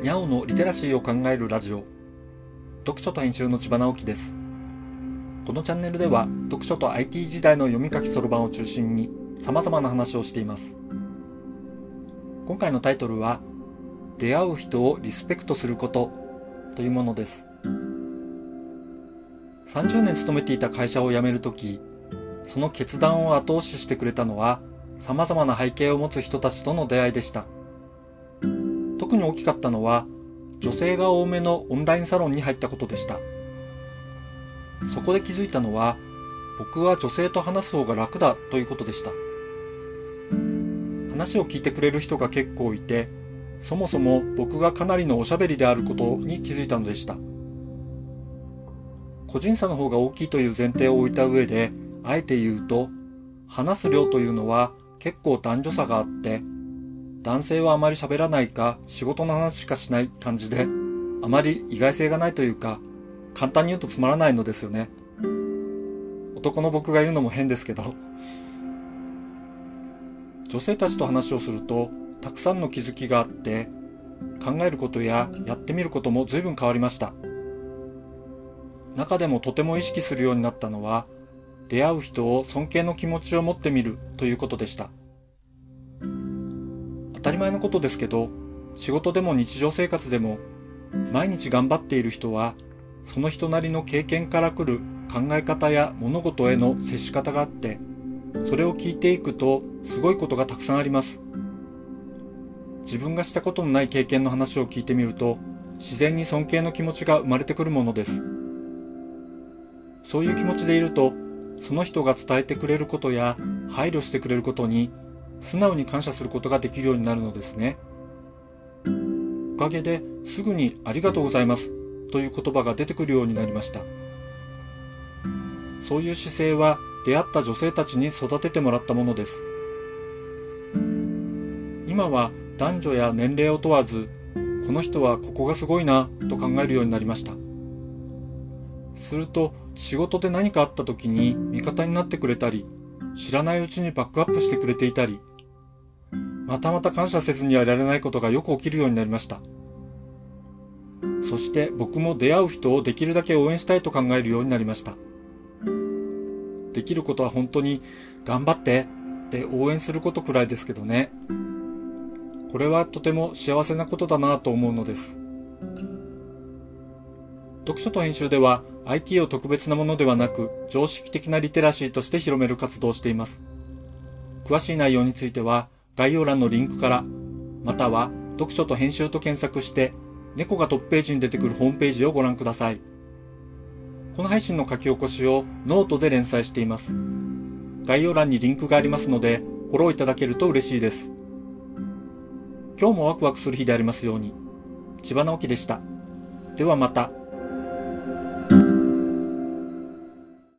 にゃおのリテラシーを考えるラジオ。読書と編集の千葉直樹です。このチャンネルでは読書と IT 時代の読み書きそろばんを中心に様々な話をしています。今回のタイトルは出会う人をリスペクトすることというものです。30年勤めていた会社を辞めるときその決断を後押ししてくれたのは様々な背景を持つ人たちとの出会いでした。特に大きかったのは、女性が多めのオンラインサロンに入ったことでした。そこで気づいたのは、僕は女性と話す方が楽だということでした。話を聞いてくれる人が結構いて、そもそも僕がかなりのおしゃべりであることに気づいたのでした。個人差の方が大きいという前提を置いた上で、あえて言うと、話す量というのは結構男女差があって、男性はあまり喋らないか仕事の話しかしない感じで、あまり意外性がないというか、簡単に言うとつまらないのですよね。男の僕が言うのも変ですけど。女性たちと話をすると、たくさんの気づきがあって、考えることややってみることも随分変わりました。中でもとても意識するようになったのは、出会う人を尊敬の気持ちを持ってみるということでした。たり前のことですけど、仕事でも日常生活でも、毎日頑張っている人は、その人なりの経験から来る考え方や物事への接し方があって、それを聞いていくと、すごいことがたくさんあります。自分がしたことのない経験の話を聞いてみると、自然に尊敬の気持ちが生まれてくるものです。そういう気持ちでいると、その人が伝えてくれることや配慮してくれることに素直に感謝することができるようになるのですね。おかげですぐにありがとうございますという言葉が出てくるようになりました。そういう姿勢は出会った女性たちに育ててもらったものです。今は男女や年齢を問わず、この人はここがすごいなと考えるようになりました。すると仕事で何かあった時に味方になってくれたり、知らないうちにバックアップしてくれていたり、またまた感謝せずにはいられないことがよく起きるようになりました。そして僕も出会う人をできるだけ応援したいと考えるようになりました。できることは本当に頑張ってって応援することくらいですけどね。これはとても幸せなことだなと思うのです。読書と編集では IT を特別なものではなく常識的なリテラシーとして広める活動をしています。詳しい内容については概要欄のリンクから、または読書と編集と検索して猫がトップページに出てくるホームページをご覧ください。この配信の書き起こしをノートで連載しています。概要欄にリンクがありますので、フォローいただけると嬉しいです。今日もワクワクする日でありますように。千葉直樹でした。ではまた。